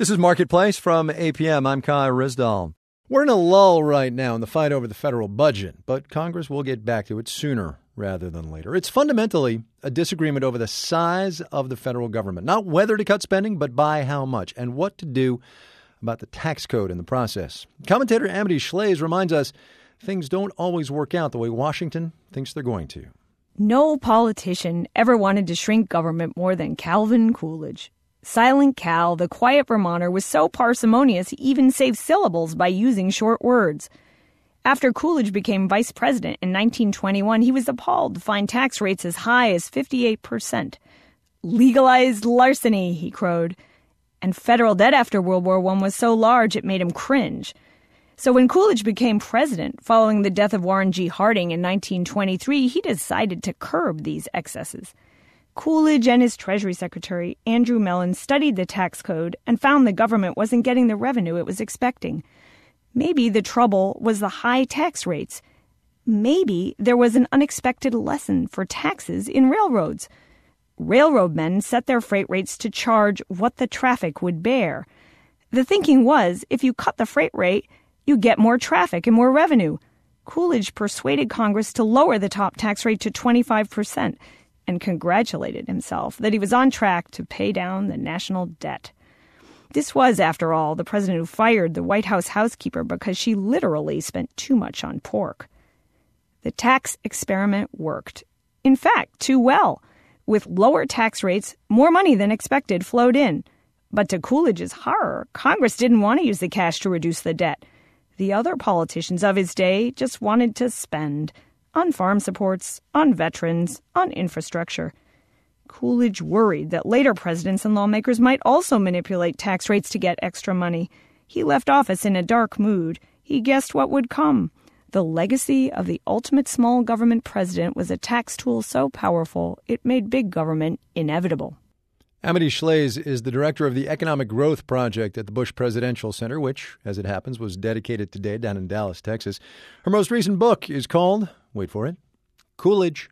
This is Marketplace from APM. I'm Kai Ryssdal. We're in a lull right now in the fight over the federal budget, but Congress will get back to it sooner rather than later. It's fundamentally a disagreement over the size of the federal government, not whether to cut spending, but by how much, and what to do about the tax code in the process. Commentator Amity Shlaes reminds us things don't always work out the way Washington thinks they're going to. No politician ever wanted to shrink government more than Calvin Coolidge. Silent Cal, the quiet Vermonter, was so parsimonious he even saved syllables by using short words. After Coolidge became vice president in 1921, he was appalled to find tax rates as high as 58%. Legalized larceny, he crowed. And federal debt after World War I was so large it made him cringe. So when Coolidge became president, following the death of Warren G. Harding in 1923, he decided to curb these excesses. Coolidge and his Treasury Secretary, Andrew Mellon, studied the tax code and found the government wasn't getting the revenue it was expecting. Maybe the trouble was the high tax rates. Maybe there was an unexpected lesson for taxes in railroads. Railroad men set their freight rates to charge what the traffic would bear. The thinking was if you cut the freight rate, you get more traffic and more revenue. Coolidge persuaded Congress to lower the top tax rate to 25 percent and congratulated himself that he was on track to pay down the national debt. This was, after all, the president who fired the White House housekeeper because she literally spent too much on pork. The tax experiment worked. In fact, too well. With lower tax rates, more money than expected flowed in. But to Coolidge's horror, Congress didn't want to use the cash to reduce the debt. The other politicians of his day just wanted to spend on farm supports, on veterans, on infrastructure. Coolidge worried that later presidents and lawmakers might also manipulate tax rates to get extra money. He left office in a dark mood. He guessed what would come. The legacy of the ultimate small government president was a tax tool so powerful it made big government inevitable. Amity Shlaes is the director of the Economic Growth Project at the Bush Presidential Center, which, as it happens, was dedicated today down in Dallas, Texas. Her most recent book is called, wait for it, Coolidge